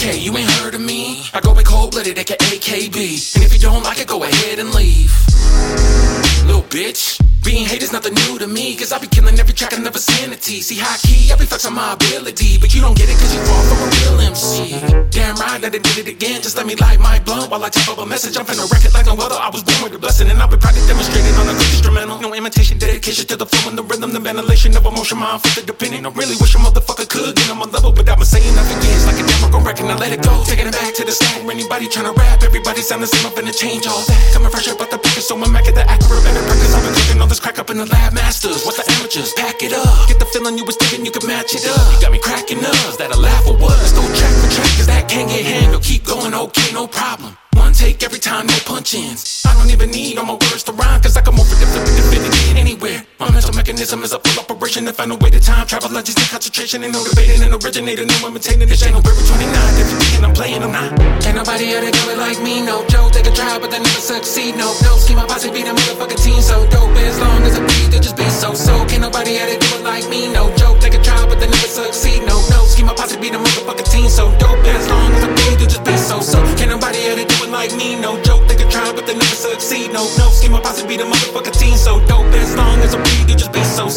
okay, you ain't heard of me. I go by cold blooded, aka AKB. And if you don't like it, go ahead and leave. Little bitch. Being hate is nothing new to me, cause I be killing every track in the vicinity. See, high key, I be flexing my ability, but you don't get it cause you fall from a real MC. Damn right, I done did it again, just let me light my blunt while I type up a message. I'm finna wreck it like no other, I was born with a blessing, and I'll be proud to demonstrate it on a good instrumental. No imitation, dedication to the flow and the rhythm, the ventilation of emotion, my unfiltered opinion. I really wish a motherfucker could get on my level without me saying nothing. Yeah, it's like a damn record and I let it go. Taking it back to the stack, anybody tryna rap, everybody sound the same, I'm finna change all that. Coming fresh up out the package, so I'm at the accurate better practice. I've been cooking all this crack up in the lab masters. What's the amateurs? Pack it up. Get the feeling you was thinking you could match it up. You got me cracking up. That a laugh or what? Let's go track for track, cause that can't get handled. Keep going, okay, no problem. One take every time, no punch ins. I don't even need all my words to rhyme, cause I mechanism is a full operation to find a way to time travel. I just need concentration and no debating and originating, no imitating. This ain't no very 29. If you thinking I'm playing, I'm not. Can't nobody ever do it like me, no. Joe, take a try, but they never succeed, no. No, Schema Posse be the motherfucking team, so dope. As long as I beat, they just be so so. Can't nobody do it like me, no. Joe, take a try, but they never succeed, no. No, Schema Posse be the motherfucking team, so dope. As long as I beat, they just be so so. Can't nobody ever do it like me, no. Joke, they can but they never succeed, no. No, Schema Posse be the motherfucking team, so dope. As long as I beat, they just be so